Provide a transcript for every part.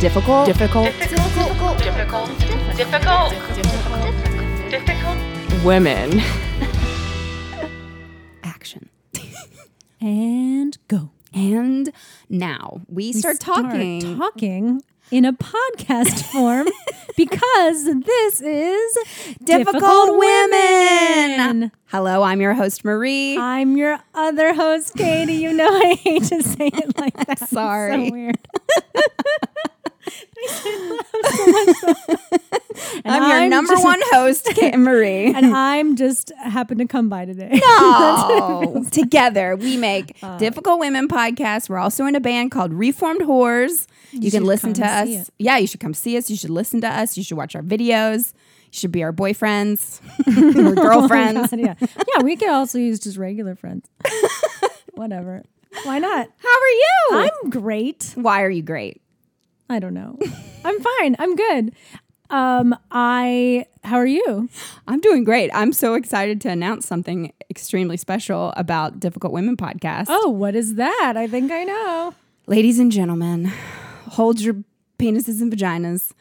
difficult, difficult difficult, difficult, difficult, difficult. Difficult, difficult, women. action. And go. And now we start talking. talking in a podcast form because this is difficult Difficult women. Hello, I'm your host Marie. I'm your other host, Katie. You know I hate to say it like that. It's Sorry. so weird. I said laugh so much. And I'm your number just- one host, Kate Marie. and I'm just happened to come by today. Oh, together we make uh, Difficult Women podcast. We're also in a band called Reformed Whores. You, can listen to us. Yeah, you should come see us. You should listen to us. You should watch our videos. You should be our boyfriends or oh girlfriends. God, yeah, yeah. We could also use just regular friends. Whatever. Why not? How are you? I'm great. Why are you great? I don't know. I'm fine. I'm good. Um, I. How are you? I'm doing great. I'm so excited to announce something extremely special about Difficult Women podcast. Oh, what is that? I think I know. Ladies and gentlemen, hold your penises and vaginas.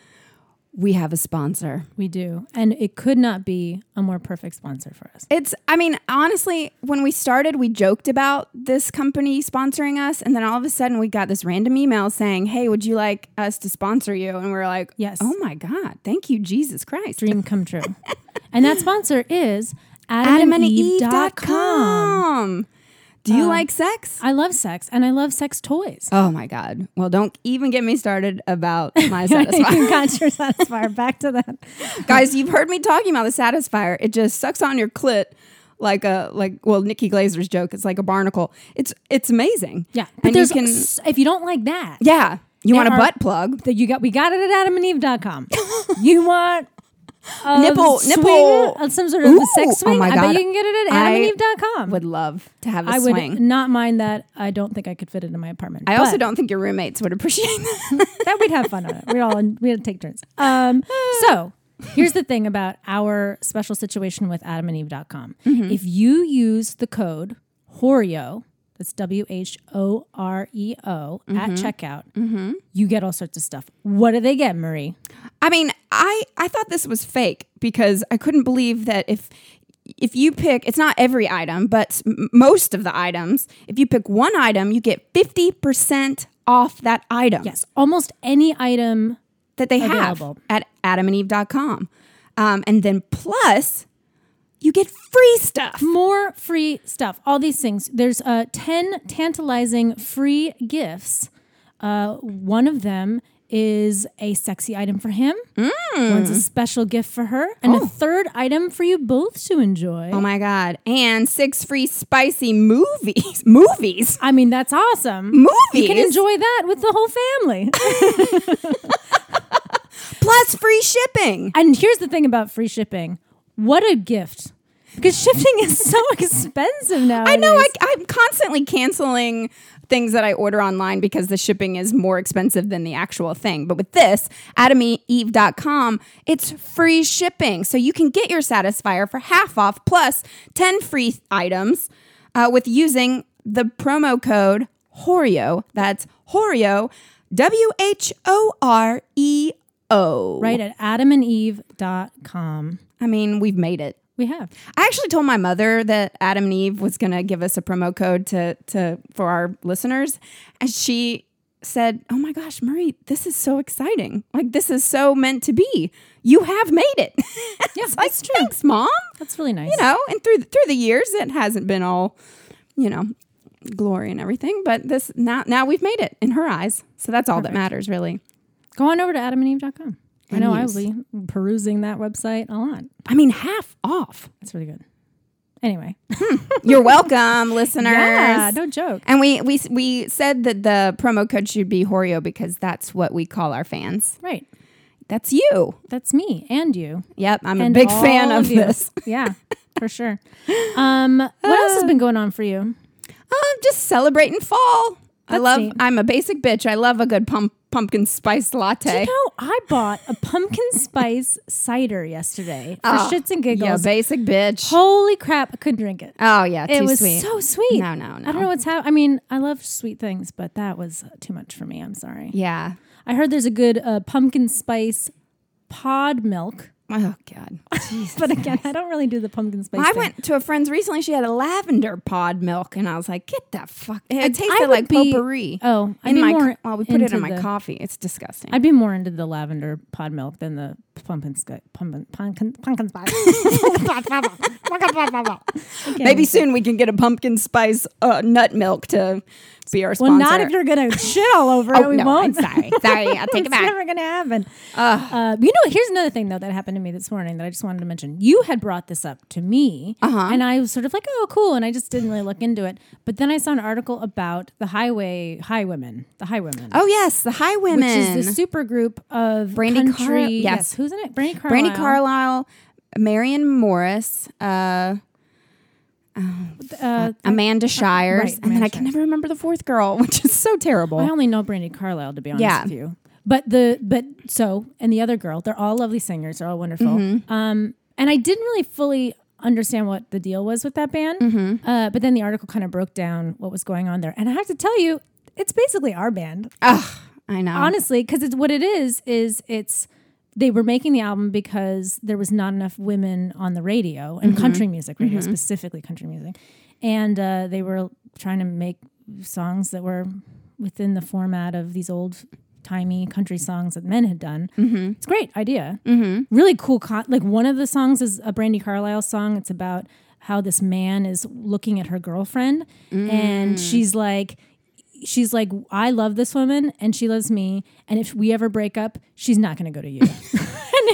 We have a sponsor. We do, and it could not be a more perfect sponsor for us. It's, I mean, honestly, when we started, we joked about this company sponsoring us. And then all of a sudden, we got this random email saying, Hey, would you like us to sponsor you? And we are like, Yes. Oh my God. Thank you, Jesus Christ. Dream come true. and that sponsor is adamandeve.com. AdamandEve.com. Do you um, like sex? I love sex, and I love sex toys. Oh my God. Well, don't even get me started about my you Satisfier. got your satisfier. Back to that. Guys, you've heard me talking about the Satisfier. It just sucks on your clit like a like well Nikki Glazer's joke. It's like a barnacle. It's it's amazing. Yeah, but and you there's can if you don't like that, yeah. You want a butt plug? that you got we got it at adamandeve.com. you want a Nipple- swing, nipple- uh, some sort of Ooh, sex oh swing. my I bet you can get it at adamandeve.com. Would love to have a I would not mind that. I don't think I could fit it in my apartment. I also don't think your roommates would appreciate that. that we'd have fun on it. We'd all we had to take turns. Um, so here's the thing about our special situation with adamandeve.com. Mm-hmm. If you use the code WHOREO, that's W H O R E O Mm-hmm. at checkout, you get all sorts of stuff. What do they get, Marie? I mean, I I thought this was fake because I couldn't believe that if if you pick it's not every item, but m- most of the items, if you pick one item, you get 50% off that item. Yes, almost any item. that they Available. have at adamandeve.com. Um, and then plus, you get free stuff. More free stuff. All these things. There's uh, 10 tantalizing free gifts. Uh, one of them is a sexy item for him. Mm. One's a special gift for her. And a third item for you both to enjoy. Oh my God. And six free spicy movies. movies. I mean, that's awesome. Movies. You can enjoy that with the whole family. Plus free shipping. and here's the thing about free shipping what a gift. Because shipping is so expensive now. I know I, I'm constantly canceling things that I order online because the shipping is more expensive than the actual thing. But with this, adameve.com, it's free shipping. So you can get your Satisfier for half off plus 10 free items uh, with using the promo code WHOREO. That's WHOREO, W H O R E O. Right at adamandeve.com. I mean, we've made it. We have. I actually told my mother that Adam and Eve was going to give us a promo code to to for our listeners, and she said, "Oh my gosh, Marie, this is so exciting! Like this is so meant to be. You have made it." Yeah, it's like, that's true. Thanks, mom. That's really nice. You know, and through through the years, it hasn't been all, you know, glory and everything, but this now now we've made it in her eyes. So that's all that matters, really. Go on over to adamandeve.com. I And know I will be perusing that website a lot. I mean, half off. That's really good. Anyway, You're welcome, listeners. yeah, no joke. And we we we said that the promo code should be Whoreo because that's what we call our fans. Right. That's you. That's me and you. Yep, I'm a big fan all of this. Yeah, for sure. Um, what else has been going on for you? Um, just celebrating fall. I love. I'm a basic bitch. I love a good pump, pumpkin spice latte. You know, I bought a pumpkin spice cider yesterday for Oh, shits and giggles. Yeah, basic bitch. Holy crap! I couldn't drink it. oh yeah, too it was sweet. so sweet. No, no, no. I don't know what's happening. I mean, I love sweet things, but that was too much for me. I'm sorry. yeah. I heard there's a good uh, pumpkin spice pod milk, Oh god. But again, I don't really do the pumpkin spice. I thing. went to a friend's recently. She had a lavender pod milk, and I was like, "Get that fuck!" It, I tasted like be- potpourri. Oh, I'd in be my more co- well, we put it in my the- coffee. It's disgusting. I'd be more into the lavender pod milk than the pumpkin spice. Pumpkin, pumpkin, pumpkin spice. Okay. Maybe soon we can get a pumpkin spice uh, nut milk to be our sponsor. Well, not if you're gonna shit all over it. Oh We no! won't. I'm sorry. Sorry, I'll take it back. it's never gonna happen. Uh, you know, here's another thing though that happened to me this morning that I just wanted to mention. You had brought this up to me, Uh-huh. and I was sort of like, "Oh, cool," and I just didn't really look into it. But then I saw an article about the highway high women, the high women, Oh yes, the Highwomen. which is the super group of Brandi Car- country. yes. who's in it? Brandi Carlile. Brandi Carlile, Maren Morris, uh, Uh, Amanda Shires, right, and then I can Shires. never remember the fourth girl, which is so terrible. I only know Brandi Carlile to be honest Yeah. with you. But the but so and the other girl, they're all lovely singers. They're all wonderful. Mm-hmm. Um, and I didn't really fully understand what the deal was with that band. Mm-hmm. Uh, but then the article kind of broke down what was going on there, and I have to tell you, it's basically our band, Ugh, I know. honestly, because it's what it is. Is it's they were making the album because there was not enough women on the radio and Mm-hmm. country music radio, specifically country music, and uh, they were trying to make songs that were within the format of these old timey country songs that men had done. Mm-hmm. It's a great idea. Mm-hmm. Really cool. Con- like one of the songs is a Brandi Carlile song. It's about how this man is looking at her girlfriend, Mm. and she's like. She's like, I love this woman and she loves me. And if we ever break up, she's not going to go to you. and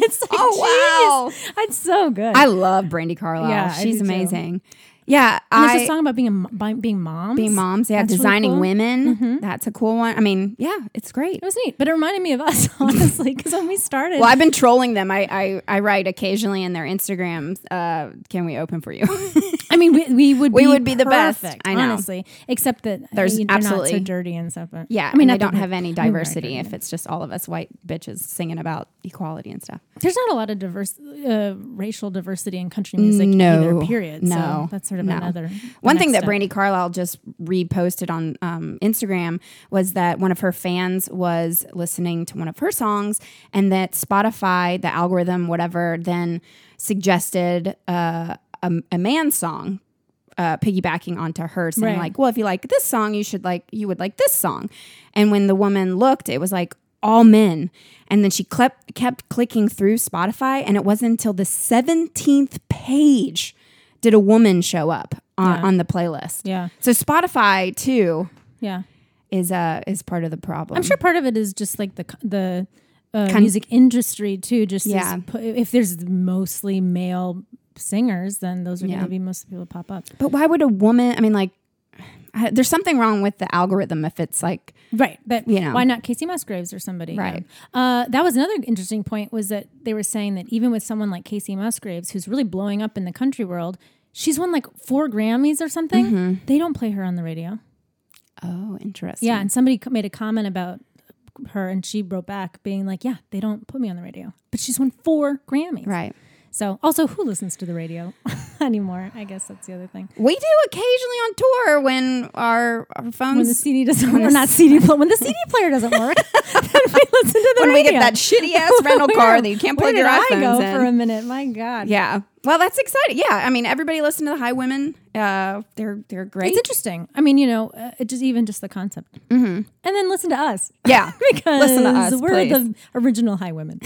it's like, Oh, wow, It's so good. I love Brandi Carlile. Yeah, she's amazing. too. Yeah, and I there's a song about being a, being moms. being moms. Yeah, That's really designing cool. Mm-hmm. women. That's a cool one. I mean, yeah, it's great. It was neat, but it reminded me of us, honestly, because when we started, Well, I've been trolling them. I, I, I write occasionally in their Instagrams. Uh, can we open for you? I mean, we, we would We be would be the best. I know. honestly, except that There's they're not so absolutely- dirty and stuff. But yeah, I mean, I not mean, they don't have any we- we were diversity if it's just all of us white bitches singing about equality and stuff. There's not a lot of diverse uh, racial diversity in country music No, either. Period. no, so that's sort of no. another One thing that step. Brandi Carlile just reposted on um, Instagram was that one of her fans was listening to one of her songs, and that Spotify, the algorithm, whatever, then suggested uh, a, a man's song. Uh, piggybacking onto her saying Right. like well if you like this song you should like you would like this song and when the woman looked it was like all men and then she kept kept clicking through spotify and it wasn't until the 17th page did a woman show up on, Yeah. on the playlist Yeah, so spotify too yeah. is uh is part of the problem I'm sure part of it is just like the the uh, music industry too. Just Yeah. as if there's mostly male singers, then those are Yeah. going to be most of the people pop up. but why would a woman i mean like I, there's something wrong with the algorithm if it's like Right. But You know. why not Kacey Musgraves or somebody? Right. Yeah. Uh, that was another interesting point was that they were saying that even with someone like Kacey Musgraves, who's really blowing up in the country world, she's won like four Grammys or something. Mm-hmm. They don't play her on the radio. oh interesting Yeah. And somebody made a comment about her and she wrote back being like, yeah, they don't put me on the radio. But she's won four Grammys. right So also who listens to the radio anymore? I guess that's the other thing. we do occasionally on tour when our our phones When the CD doesn't work, or not CD, when the CD player doesn't work, then we listen to the when we get that shitty ass rental car that you can't plug your iPhones I go in. for a minute? My God. Yeah. Well, that's exciting. Yeah. I mean, everybody listen to the Highwomen. Uh, they're they're great. It's interesting. I mean, you know, uh, it just even just the concept, mm-hmm. and then listen to us. Yeah. because Listen to us, we're please. the original high women.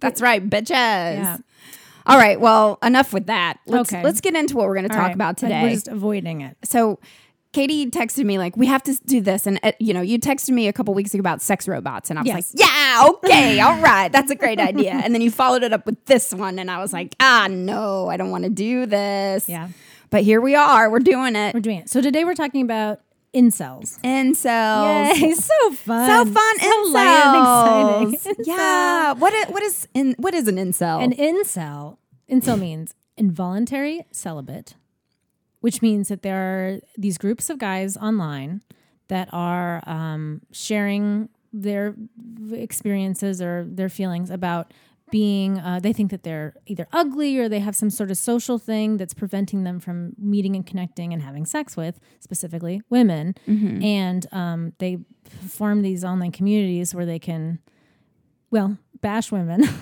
That's right, bitches. Yeah. All right. Well, enough with that. Let's, Okay. Let's get into what we're going to talk right. about We're today. just avoiding it. so, Katie texted me like, "We have to do this," and uh, you know, you texted me a couple weeks ago about sex robots, and I was Yes. like, "Yeah, okay, all right, that's a great idea." And then you followed it up with this one, and I was like, "Ah, no, I don't want to do this." Yeah. But here we are. We're doing it. We're doing it. So today we're talking about incels. Incels. Yay, so fun. So fun, So light and incels. exciting. Yeah. What is, what is in what is an incel? An incel, incel means involuntary celibate, which means that there are these groups of guys online that are um, sharing their experiences or their feelings about being uh, they think that they're either ugly or they have some sort of social thing that's preventing them from meeting and connecting and having sex with specifically women. And um, they form these online communities where they can well bash women.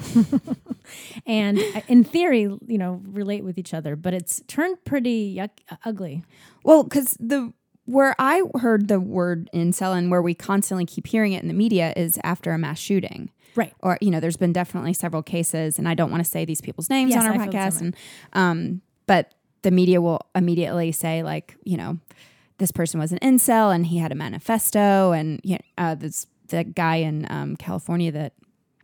And uh, in theory you know relate with each other but it's turned pretty yuck, uh, ugly. Well, because the where I heard the word incel and where we constantly keep hearing it in the media is after a mass shooting. Right Or, you know, there's been definitely several cases, and I don't want to say these people's names Yes, on our I podcast. And um, but the media will immediately say, like, you know, this person was an incel and he had a manifesto, and you know, uh, this the guy in um, California that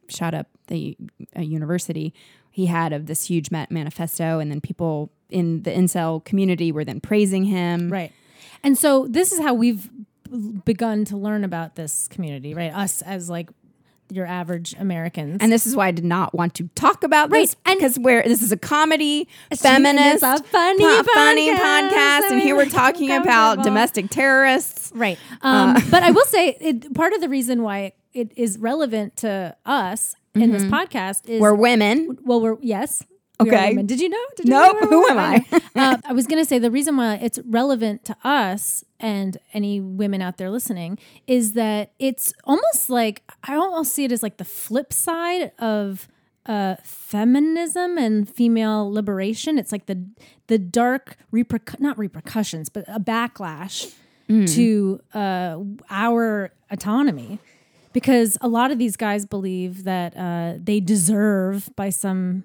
shot up the uh, university, he had of this huge ma- manifesto, and then people in the incel community were then praising him. Right. And so this is how we've begun to learn about this community, right? Us as like your average Americans. And this is why I did not want to talk about this Right, and- because where this is a comedy, It's feminist, a funny po- funny podcast. podcast, I and here we're talking about domestic terrorists. right. Um, but I will say it, part of the reason why it is relevant to us in this podcast is We're women. well, we're yes. Okay. Did you know? Did you Nope. know Who am I? uh, I was going to say the reason why it's relevant to us and any women out there listening is that it's almost like I almost see it as like the flip side of uh, feminism and female liberation. It's like the the dark repercu- not repercussions, but a backlash to uh, our autonomy. Because a lot of these guys believe that uh, they deserve, by some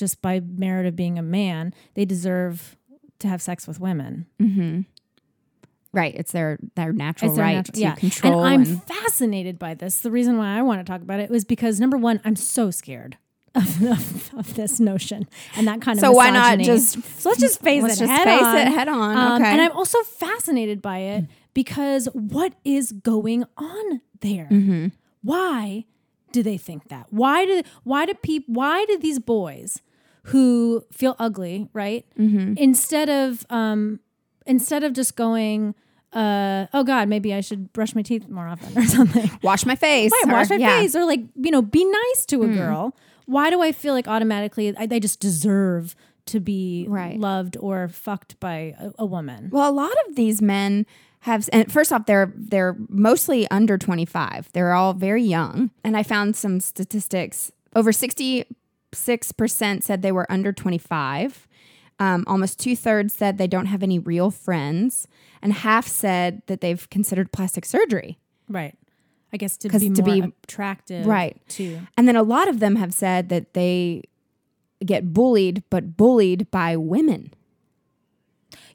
just by merit of being a man, they deserve to have sex with women. Right. It's their their natural their right natural- to yeah. control. And I'm and- fascinated by this. The reason why I want to talk about it was because number one, I'm so scared. Of, of, of this notion and that kind of So why not just- so let's just face let's it just head face on. it head on. Um, Okay. and I'm also fascinated by it because what is going on there? Mm-hmm. Why do they think that? Why do why do people why do these boys who feel ugly, right? Mm-hmm. Instead of um instead of just going uh oh god, maybe I should brush my teeth more often or something. wash my face. Right, or- wash my yeah. Face or like, you know, be nice to a girl. Why do I feel like automatically I, they just deserve to be Right. loved or fucked by a, a woman? Well, a lot of these men have and first off they're they're mostly under 25. They're all very young. And I found some statistics. Over 66% said they were under 25. Um, almost two thirds said they don't have any real friends, and half said that they've considered plastic surgery. Right. I guess to be to be- attractive. Right. To And then a lot of them have said that they get bullied, but bullied by women.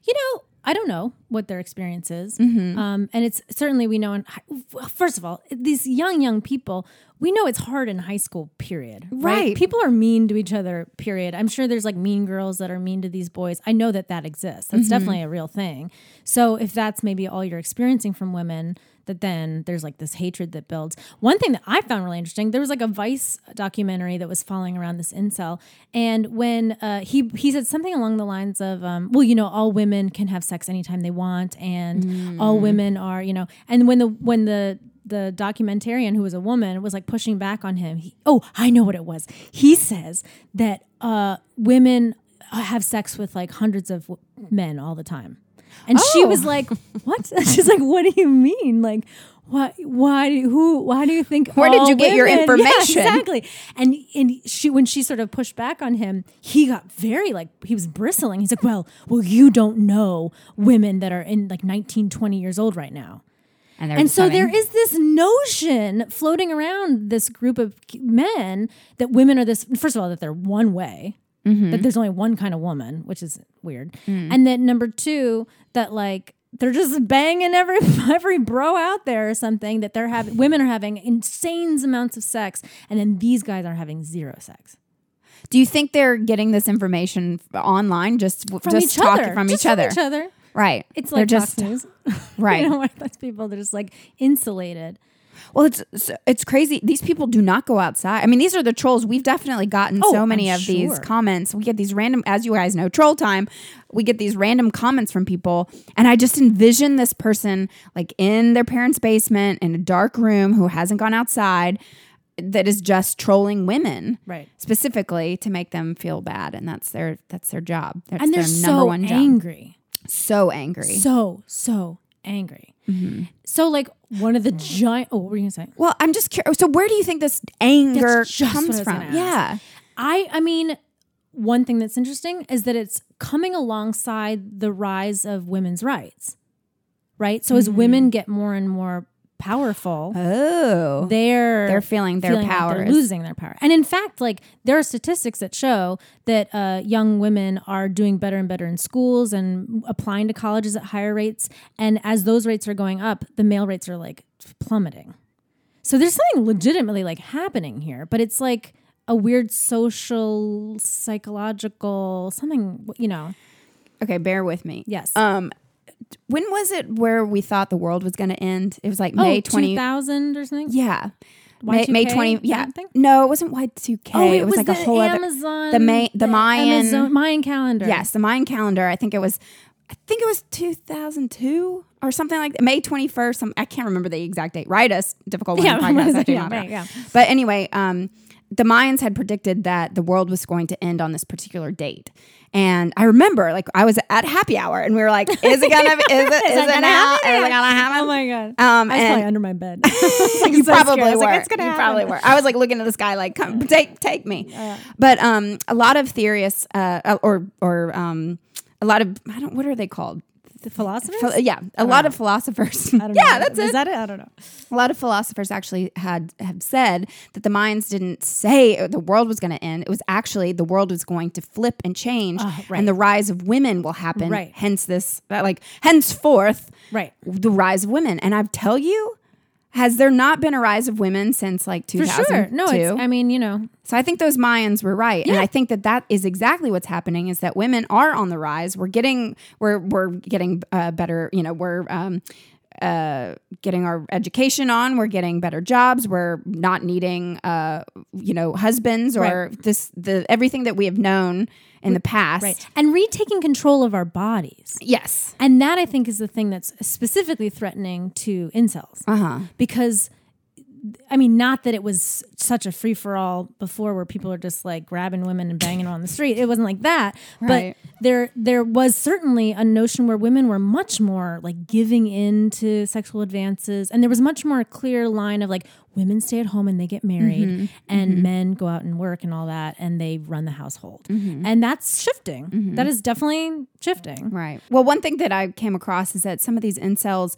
you know, I don't know what their experience is. Mm-hmm. Um, and it's certainly we know in well, first of all, these young young people, we know it's hard in high school. Period. Right. People are mean to each other. Period. I'm sure there's like mean girls that are mean to these boys. I know that that exists. Mm-hmm. That's definitely a real thing. So if that's maybe all you're experiencing from women, that then there's like this hatred that builds. One thing that I found really interesting, there was like a Vice documentary that was following around this incel, and when uh, he he said something along the lines of, um, "Well, you know, all women can have sex anytime they want, and all women are, you know," and when the when the the documentarian who was a woman was like pushing back on him. He, oh, I know what it was. He says that uh, women have sex with like hundreds of w- men all the time. And she Oh. was like, "What?" She's like, "What do you mean? Like, what? Why? Do, who? Why do you think? Where did you get your women-" Yeah, information? exactly. And and she when she sort of pushed back on him, he got very like he was bristling. He's like, "Well, well, you don't know women that are in like 19, 20 years old right now." And, And so there is this notion floating around this group of men that women are this. First of all, that they're one way. Mm-hmm. That there's only one kind of woman, which is weird. Mm. And then number two, that like they're just banging every every bro out there or something. That they're having women are having insane amounts of sex, and then these guys are having zero sex Do you think they're getting this information online just from just each talking other. from Just each other? Each other. Right. It's like they're just News. right. you know, those people they're just like insulated. Well, it's it's- it's crazy. These people do not go outside. I mean, these are the trolls. We've definitely gotten Oh, so many I'm of these comments. We get these random, as you guys know, troll time. We get these random comments from people, and I just envision this person like in their parents' basement in a dark room who hasn't gone outside, that is just trolling women, Right. Specifically to make them feel bad, and that's their that's their job. That's and they're their number so one job. angry. So angry. So, so angry. Mm-hmm. So, like, one of the giant. Oh, what were you to say? well, I'm just curious. So, where do you think this anger That's just comes from? Yeah. I I mean, one thing that's interesting is that it's coming alongside the rise of women's rights. Right? So as women mm. get more and more powerful, Oh. they're They're feeling their like power they're losing their power. And in fact, like there are statistics that show that uh, young women are doing better and better in schools and applying to colleges at higher rates. And as those rates are going up, the male rates are like plummeting. So there's something legitimately like happening here, but it's like a weird social, psychological something. You know? Okay, bear with me. Yes. Um, when was it where we thought the world was going to end? It was like oh, May twenty. 2000 or something. Yeah. May, May Y2K, twenty. Yeah. No, it wasn't Y two K. Oh, it, was, like a whole other. The May- the Mayan- Amazon, Mayan calendar. Yes, the Mayan calendar. I think it was. I think it was two thousand two or something like that. May twenty first. I can't remember the exact date. Write us difficult one Yeah, podcast. yeah, right, yeah. But anyway, um, the Mayans had predicted that the world was going to end on this particular date. And I remember, like, I was at happy hour, and we were like, "Is it gonna? Is it? is, that it gonna now? happen? Is it gonna happen?" Oh my god. Um, I was probably under my bed. you so probably were. like, "It's gonna you happen." probably were. I was like looking at the sky, like, "Come, take, take me." but um, a lot of theorists, uh, or or um, a lot of I don't. What are they called? The philosophers? Phil- yeah, a lot of philosophers. I don't know. yeah, that's Is it. that it? I don't know. a lot of philosophers actually had have said that the Mayans didn't say the world was going to end. It was actually the world was going to flip and change, Ah, right. and the rise of women will happen. Right. Hence this, uh, like henceforth, Right. the rise of women. And I tell you, has there not been a rise of women since like For 2002? sure. No, it's, I mean, you know, So I think those Mayans were right, and I think that that is exactly what's happening. Is that women are on the rise? We're getting we're we're getting uh, better. You know, we're um, uh, getting our education on. We're getting better jobs. We're not needing uh, you know husbands or this the everything that we have known in the past. right. And retaking control of our bodies. Yes. And that I think is the thing that's specifically threatening to incels. Uh huh. Because I mean, not that it was such a free for all before where people are just like grabbing women and banging them on the street. It wasn't like that. Right. But there there was certainly a notion where women were much more like giving in to sexual advances. And there was much more a clear line of like women stay at home and they get married mm-hmm. and mm-hmm. men go out and work and all that and they run the household. Mm-hmm. And that's shifting. That is definitely shifting. Right. Well, one thing that I came across is that some of these incels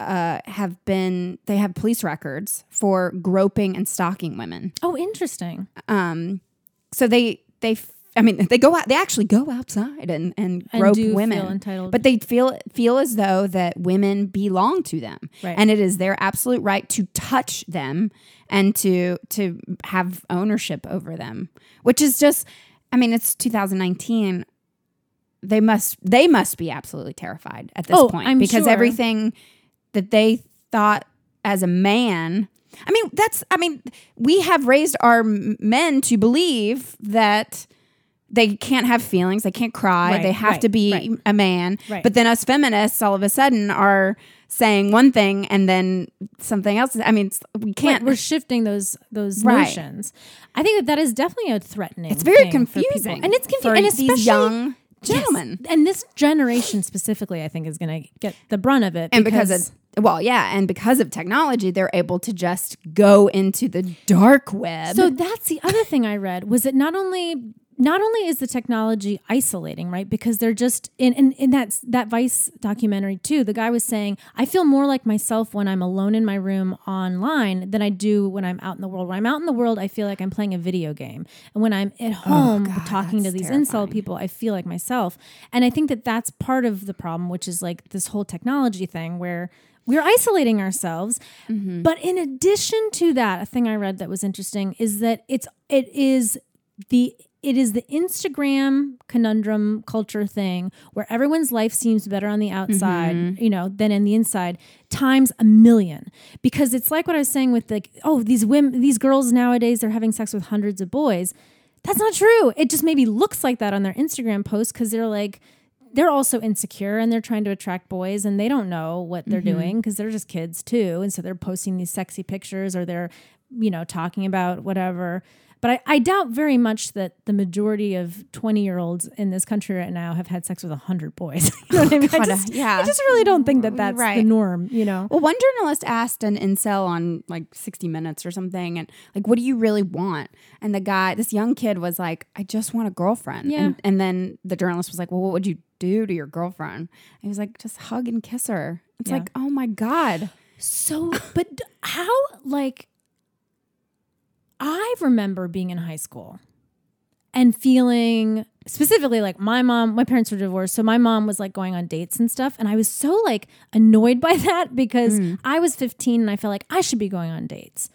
uh, have been they have police records for groping and stalking women. Oh, interesting. Um, so they they I mean they go out they actually go outside and and And grope women, entitled. but they feel feel as though that women belong to them, Right. and it is their absolute right to touch them and to to have ownership over them, which is just I mean it's 2019 they must they must be absolutely terrified at this Oh, point I'm because sure. everything that they thought as a man i mean that's i mean we have raised our men to believe that they can't have feelings they can't cry Right, they have right, to be right. a man Right. but then us feminists all of a sudden are saying one thing and then something else i mean we can't we're shifting those those notions. I think that that is definitely a threatening. it's very confusing and it's confusing, and especially these young Yes. gentlemen And this generation specifically, I think, is going to get the brunt of it. and because it's well yeah and because of technology they're able to just go into the dark web so that's the other thing I read was that not only not only is the technology isolating, right? Because they're just in in, in that that Vice documentary too. The guy was saying, I feel more like myself when I'm alone in my room online than I do when I'm out in the world. When I'm out in the world, I feel like I'm playing a video game, and when I'm at oh, home talking to these terrifying. incel people, I feel like myself. And I think that that's part of the problem, which is like this whole technology thing where we're isolating ourselves. Mm-hmm. But in addition to that, a thing I read that was interesting is that it's it is the it is the Instagram conundrum culture thing where everyone's life seems better on the outside, Mm-hmm. you know, than in the inside times a million. Because it's like what I was saying with like, oh, these women, these girls nowadays, they're having sex with hundreds of boys. That's not true. It just maybe looks like that on their Instagram posts because they're like, they're also insecure and they're trying to attract boys and they don't know what they're doing because they're just kids too. And so they're posting these sexy pictures or they're, you know, talking about whatever. But I, I doubt very much that the majority of 20 year olds in this country right now have had sex with 100 boys. you know what I mean? I just, yeah. I just really don't think that that's the norm, you know? Well, one journalist asked an incel on like 60 Minutes or something, and like, what do you really want? And the guy, this young kid, was like, I just want a girlfriend. Yeah. And, and then the journalist was like, Well, what would you do to your girlfriend? And he was like, Just hug and kiss her. It's Yeah. like, oh my God. So, but how, like, I remember being in high school and feeling specifically like my mom, my parents were divorced. So my mom was like going on dates and stuff. And I was so like annoyed by that because mm. I was 15 and I felt like I should be going on dates.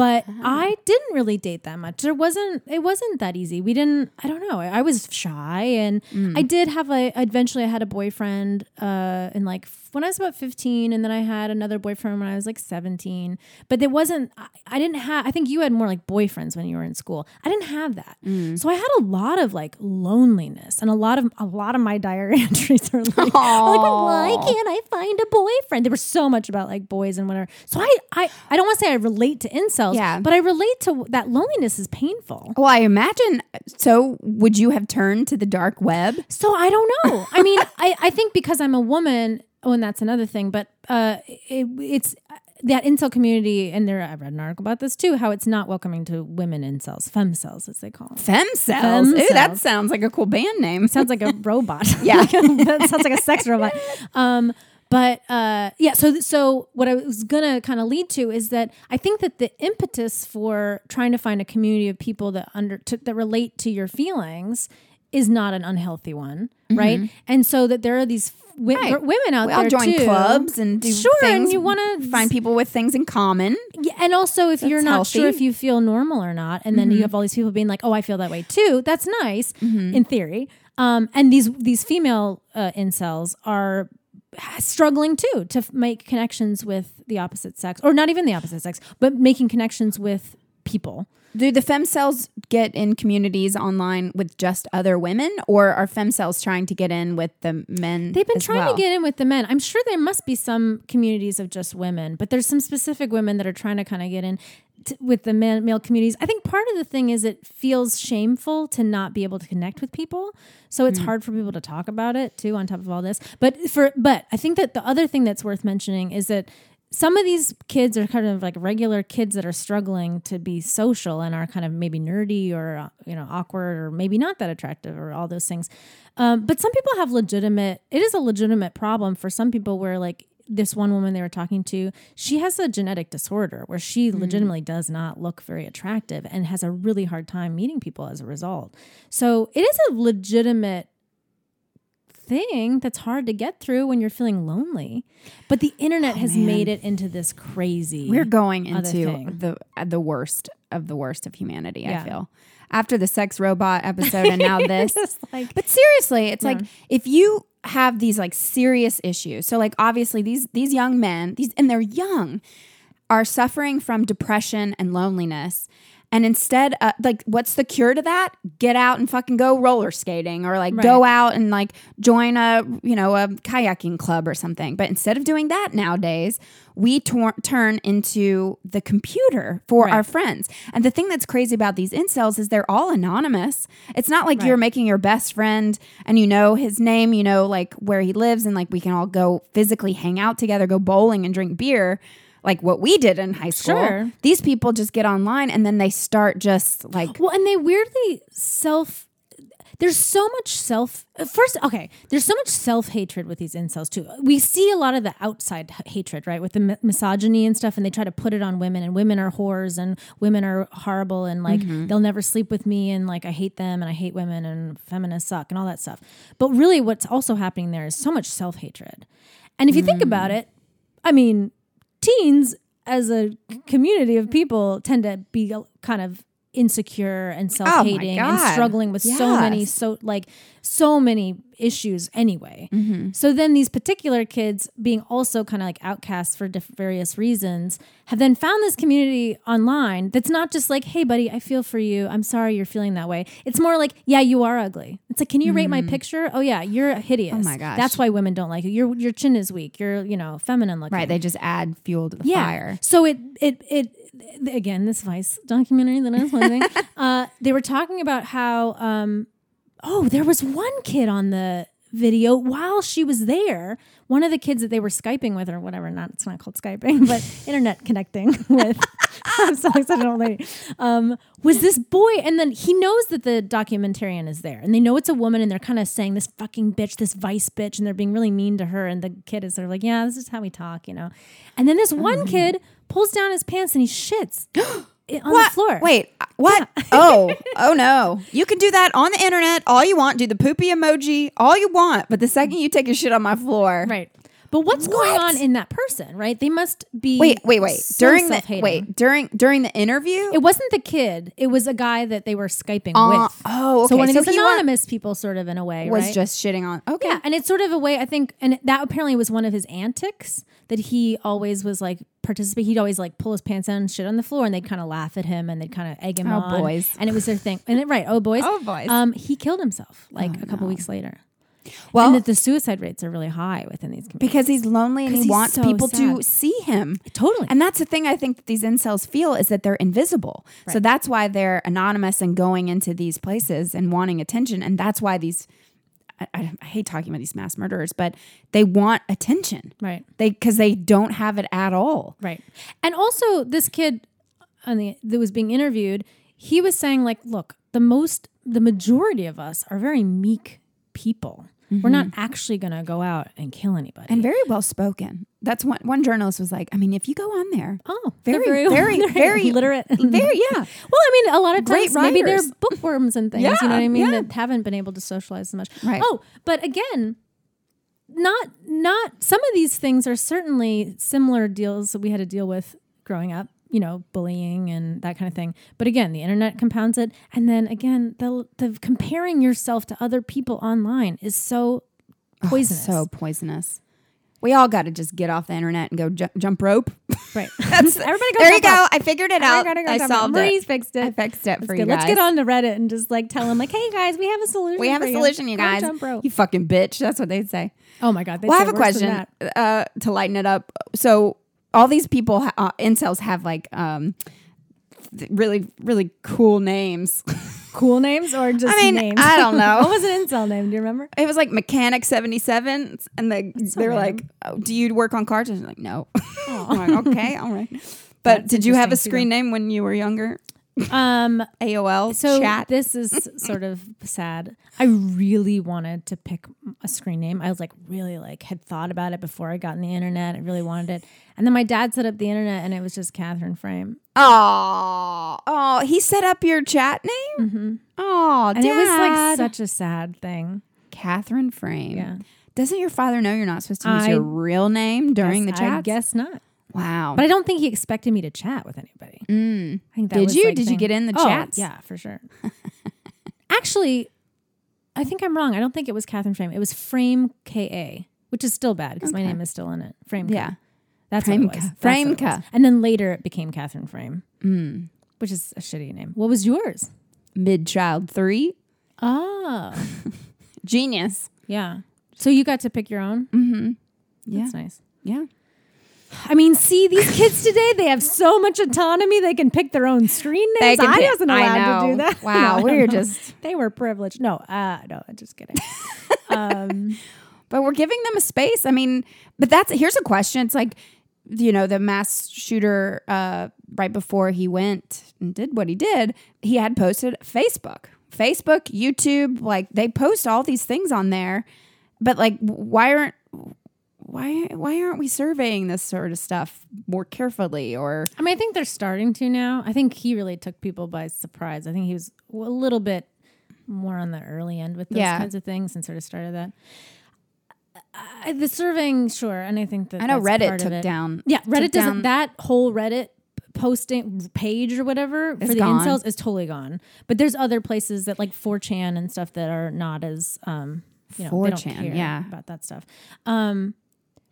But uh-huh. I didn't really date that much. There wasn't, it wasn't that easy. We didn't, I don't know. I, I was shy and mm. I did have a, eventually I had a boyfriend uh, in like when I was about 15 and then I had another boyfriend when I was like 17. But it wasn't, I, I didn't have, I think you had more like boyfriends when you were in school. I didn't have that. Mm. So I had a lot of like loneliness and a lot of, a lot of my diary entries are like, like why can't I find a boyfriend? There was so much about like boys and whatever. So I, I, I don't want to say I relate to incels, Yeah. but I relate to that loneliness is painful. Well, I imagine. So, would you have turned to the dark web? So I don't know. I mean, I, I think because I'm a woman, oh, and that's another thing, but uh, it, it's that incel community, and there I read an article about this too, how it's not welcoming to women incels, femcels as they call them. Femcels. Ooh, that sounds like a cool band name. Sounds like a robot. Yeah. that sounds like a sex robot. Um, but uh, yeah, so so what I was gonna kind of lead to is that I think that the impetus for trying to find a community of people that under to, that relate to your feelings is not an unhealthy one, right? And so that there are these wi- Mm-hmm. Right. women out we all there join too. clubs and do Sure, and you wanna find people with things in common. Yeah, and also if you're not healthy. sure if you feel normal or not, and then you have all these people being like, "Oh, I feel that way too." That's nice in theory. Um, and these these female uh, incels are struggling too to f- make connections with the opposite sex, or not even the opposite sex, but making connections with people. Do the femcels get in communities online with just other women, or are femcels trying to get in with the men? They've been trying well? to get in with the men. I'm sure there must be some communities of just women, but there's some specific women that are trying to kind of get in with the man- male communities. I think part of the thing is it feels shameful to not be able to connect with people, so it's hard for people to talk about it too. On top of all this, but for but I think that the other thing that's worth mentioning is that some of these kids are kind of like regular kids that are struggling to be social and are kind of maybe nerdy or uh, you know awkward or maybe not that attractive or all those things um, but some people have legitimate it is a legitimate problem for some people where like this one woman they were talking to she has a genetic disorder where she legitimately does not look very attractive and has a really hard time meeting people as a result so it is a legitimate thing that's hard to get through when you're feeling lonely. But the internet has made it into this crazy. We're going into the uh, the worst of the worst of humanity. Yeah. I feel after the sex robot episode and now this. Like- but seriously, it's like if you have these like serious issues. So like obviously these these young men, these and they're young, are suffering from depression and loneliness. And instead, uh, like, what's the cure to that? Get out and fucking go roller skating, or like go out and like join a you know a kayaking club or something. But instead of doing that nowadays, we tor- turn into the computer for Right. our friends. And the thing that's crazy about these incels is they're all anonymous. It's not like you're making your best friend and you know his name, you know like where he lives, and like we can all go physically hang out together, go bowling and drink beer. Like what we did in high school. Sure. These people just get online and then they start just like well, and they weirdly self. There's so much self. First, okay, there's so much self hatred with these incels too. We see a lot of the outside h- hatred, right, with the mi- misogyny and stuff, and they try to put it on women, and women are whores, and women are horrible, and like mm-hmm. they'll never sleep with me, and like I hate them, and I hate women, and feminists suck, and all that stuff. But really, what's also happening there is so much self hatred. And if you think mm. about it, I mean, teens as a community of people tend to be kind of insecure and self-hating and struggling with so many so like so many issues anyway. Mm-hmm. So then these particular kids being also kind of like outcasts for diff- various reasons have then found this community online that's not just like, "Hey buddy, I feel for you. I'm sorry you're feeling that way." It's more like, "Yeah, you are ugly." It's like, "Can you rate my picture?" "Oh yeah, you're hideous." Mm-hmm. Oh my gosh. That's why women don't like you. Your your chin is weak. You're, you know, feminine looking. Right. They just add fuel to the Yeah. fire. So it it it again this Vice documentary that I was watching. uh, they were talking about how um, oh there was one kid on the video while she was there. One of the kids that they were skyping with or whatever. Not it's not called skyping, but internet connecting with. I'm sorry, such an old lady. Um, was this boy, and then he knows that the documentarian is there, and they know it's a woman, and they're kind of saying this fucking bitch, this vice bitch, and they're being really mean to her, and the kid is sort of like, yeah, this is how we talk, you know. And then this one kid pulls down his pants and he shits on the floor. Wait, uh, what? oh, oh no. You can do that on the internet all you want. Do the poopy emoji all you want. But the second you take a shit on my floor. right? But what's going on in that person, right? They must be Wait, wait, wait. so during the wait, during during the interview? It wasn't the kid. It was a guy that they were skyping Uh, with. oh, So okay. one of So these wa- anonymous people, sort of in a way, was right? just shitting on. Okay. Yeah, and it's sort of a way I think, and that apparently was one of his antics that he always was like participate. He'd always like pull his pants down and shit on the floor, and they'd kind of laugh at him and they'd kind of egg him Oh, on. boys. and it was their thing. And it, right, oh boys, Oh, boys. Oh, Um, he killed himself like a couple weeks later. Well, and that the suicide rates are really high within these communities. because he's lonely and he wants so people to see him. Totally. And that's the thing I think that these incels feel is that they're invisible. So that's why they're anonymous and going into these places and wanting attention. And that's why these, I, I, I hate talking about these mass murderers, but they want attention. Right. They, because they don't have it at all. Right. And also this kid on the that was being interviewed, he was saying like, look, the most the majority of us are very meek people. We're not mm-hmm. actually going to go out and kill anybody. And very well spoken. That's one, one journalist was like, I mean, if you go on there, oh, very, very, they're very literate. very, yeah. Well, I mean, a lot of Great times maybe they're bookworms and things. you know what I mean? yeah. That haven't been able to socialize so much. Right. Oh, but again, not not some of these things are certainly similar deals that we had to deal with growing up. You know, bullying and that kind of thing. But again, the internet compounds it, and then again, the the comparing yourself to other people online is so poisonous. So poisonous. We all got to just get off the internet and go ju- jump rope. right. That's Everybody go There you go. I figured it out. Go I solved Marie's it. fixed it. I fixed it That's for good. you Let's get on to Reddit and just like tell them like, hey guys, we have a solution. We have a solution, you Go guys. jump rope. You fucking bitch. That's what they'd say. Oh my god. Well, I have a say worse than question uh, to lighten it up. So all these people, uh, incels, have like um, th- really, really cool names. Cool names or just I mean, names? I don't know. what was an incel name? Do you remember? it was like Mechanic seventy seven, and they they were like, oh, "Do you work on cars?" And I'm like, "No." I'm like, okay, all right. But That's did you have a screen name when you were younger? Um, AOL so chat. this is sort of sad. I really wanted to pick a screen name. I was like, really like had thought about it before I got on the internet. I really wanted it, and then my dad set up the internet, and it was just Catherine Frame, Oh, oh, he set up your chat name. Mm-hmm. Oh, and it was like such a sad thing. Catherine Frame. Yeah. Doesn't your father know you're not supposed to use I your real name during the chat? I guess not. Wow. But I don't think he expected me to chat with anybody. Mm. I think that Did you? like, Did you get in the Oh, chats? Yeah, for sure. Actually, I think I'm wrong. I don't think it was Catherine Frame. It was Frame Ka, which is still bad because my name is still in it. Frame. Yeah. That's what it was. Frameka. What it was. Frameka. And then later it became Catherine Frame, Mm. which is a shitty name. What was yours? Mid child three. Oh, Genius. yeah. So you got to pick your own. Mm-hmm. Yeah. That's nice. Yeah. I mean, see these kids today. They have so much autonomy. They can pick their own screen names. I pick- wasn't I allowed to do that. Wow, No, we're no. just- They were privileged. No, uh, no, I'm just kidding. um, But we're giving them a space. I mean, but that's here's a question. It's like, you know, the mass shooter uh, right before he went and did what he did, he had posted Facebook, Facebook, YouTube, like they post all these things on there. But like, why aren't why why aren't we surveying this sort of stuff more carefully? Or I mean, I think they're starting to now. I think he really took people by surprise. I think he was a little bit more on the early end with those Yeah. kinds of things and sort of started that. I, the surveying, sure, and I think that I know Reddit took it. down. Yeah, Reddit doesn't. down- That whole Reddit posting page or whatever for the gone. incels is totally gone. But there's other places that like 4chan and stuff that are not as um you know, they don't 4chan, care yeah. about that stuff. Um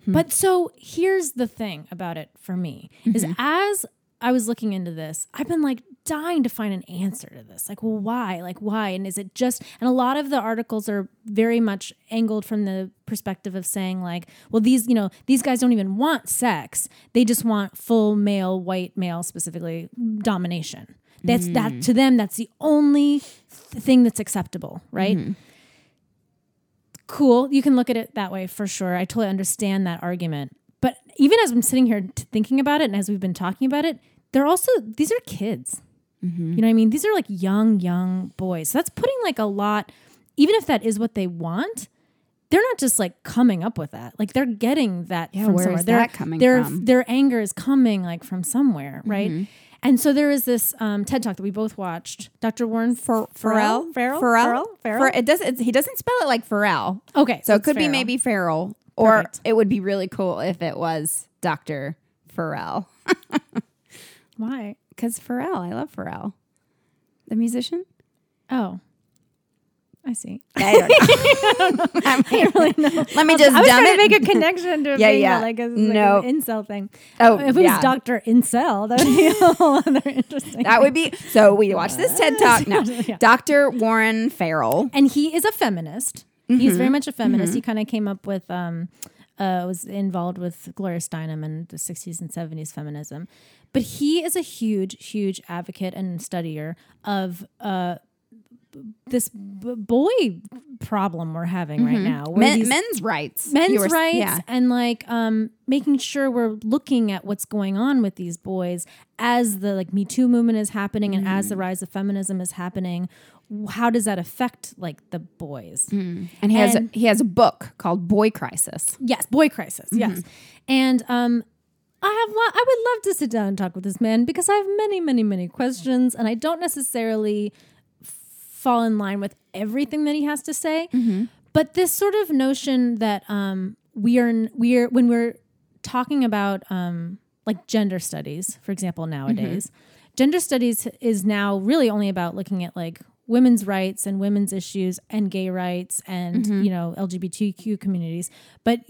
Mm-hmm. but so here's the thing about it for me is mm-hmm. as I was looking into this, I've been like dying to find an answer to this. Like, well, why? Like, why? And is it just, and a lot of the articles are very much angled from the perspective of saying, like, well, these, you know, these guys don't even want sex. They just want full male, white male, specifically domination. That's that mm. to them, that's the only th- thing that's acceptable, right? Mm-hmm. Cool. You can look at it that way for sure. I totally understand that argument. But even as I'm sitting here thinking about it and as we've been talking about it, they're also, these are kids. You know what I mean? These are like young, young boys. So that's putting like a lot, even if that is what they want, they're not just like coming up with that. Like they're getting that Yeah, from where somewhere. is Their- that coming their, from? Their anger is coming like from somewhere, right? Mm-hmm. And so there is this um, TED talk that we both watched. Dr. Warren Fer- Farrell, Farrell, Farrell, Farrell. It does. It's, he doesn't spell it like Pharrell. Okay, So it could be maybe Farrell, or Perfect. it would be really cool if it was Doctor Pharrell. Why? Because Pharrell, I love Pharrell, the musician. Oh, I see. I don't know. I don't really know. Let me just I was dumb trying it. to make a connection to Yeah, being yeah. like a like No. an incel thing. Oh, if it yeah. was Doctor Incel, that would be a whole other interesting. that would be so. We watch this TED talk. now. Yeah. Doctor Warren Farrell. and he is a feminist. He's Mm-hmm. very much a feminist. He kind of came up with, um, uh, was involved with Gloria Steinem and the 60s and 70s feminism. But he is a huge, huge advocate and studier of uh, this b- boy problem we're having right now. Mm-hmm. Men, these- men's rights. men's were- rights Yeah. and like um making sure we're looking at what's going on with these boys as the like me too movement is happening and as the Mm. rise of feminism is happening how does that affect like the boys And he has And- a, he has a book called Boy Crisis. yes boy crisis Mm-hmm. yes and um I have lo- I would love to sit down and talk with this man because I have many many many questions and I don't necessarily fall in line with everything that he has to say. But this sort of notion that um, we are we are when we're talking about um, like gender studies, for example, nowadays, gender studies is now really only about looking at like women's rights and women's issues and gay rights and you know LGBTQ communities, but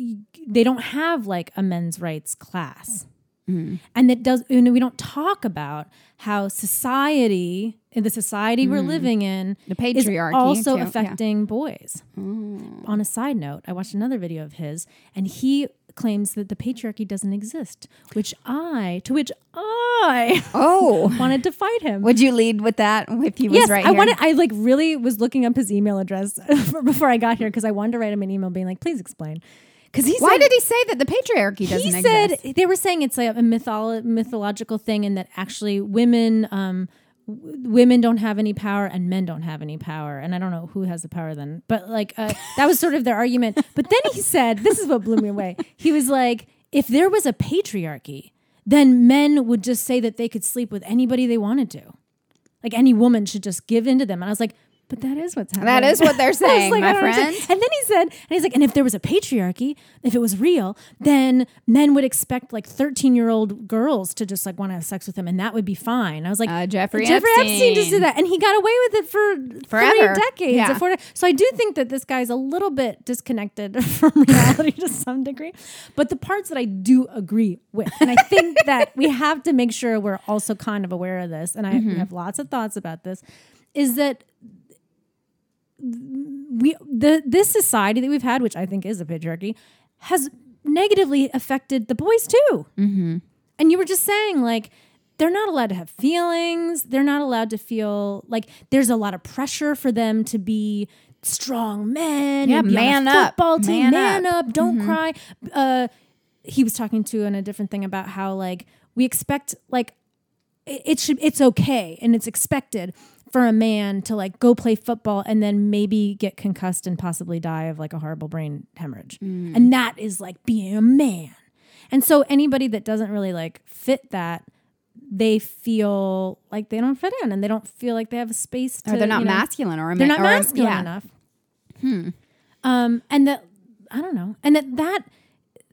they don't have like a men's rights class and it does and we don't talk about how society in the society we're living in Mm. The is patriarchy, also too, yeah. affecting boys. On a side note i watched another video of his and he claims that the patriarchy doesn't exist which i to which i Oh, wanted to fight him. Would you lead with that if he was yes right i here? wanted i like really was looking up his email address before i got here because i wanted to write him an email being like please explain because he Why said, did he say that the patriarchy doesn't he exist? said they were saying it's like a mytholo- mythological thing and that actually women um women don't have any power and men don't have any power. And i don't know who has the power then but like uh, that was sort of their argument. But then he said this is what blew me away. He was like if there was a patriarchy then men would just say that they could sleep with anybody they wanted to. Like any woman should just give in to them. And i was like but that is what's happening. That is what they're saying, like, my understand. friend. And then he said, and he's like, and if there was a patriarchy, if it was real, then men would expect like 13 year old girls to just like want to have sex with him and that would be fine. I was like, Uh, Jeffrey Jeffrey Epstein. just did Epstein. that. And he got away with it for Forever. three decades. Yeah. four de- so I do think that this guy's a little bit disconnected from reality to some degree. But the parts that I do agree with, and I think that we have to make sure we're also kind of aware of this, and I Mm-hmm. have lots of thoughts about this, is that we the this society that we've had, which I think is a patriarchy, has negatively affected the boys too. Mm-hmm. And you were just saying like they're not allowed to have feelings. They're not allowed to feel like there's a lot of pressure for them to be strong men. Yeah, and be on a man up. Football team, Man man, up. up. Don't cry. Uh, he was talking to in a different thing about how like we expect like it it should it's okay and it's expected for a man to like go play football and then maybe get concussed and possibly die of like a horrible brain hemorrhage. And that is like being a man. And so anybody that doesn't really like fit that they feel like they don't fit in and they don't feel like they have a space to or they're not you know, masculine or a they're not or a- masculine yeah. enough. Um, and that I don't know, and that that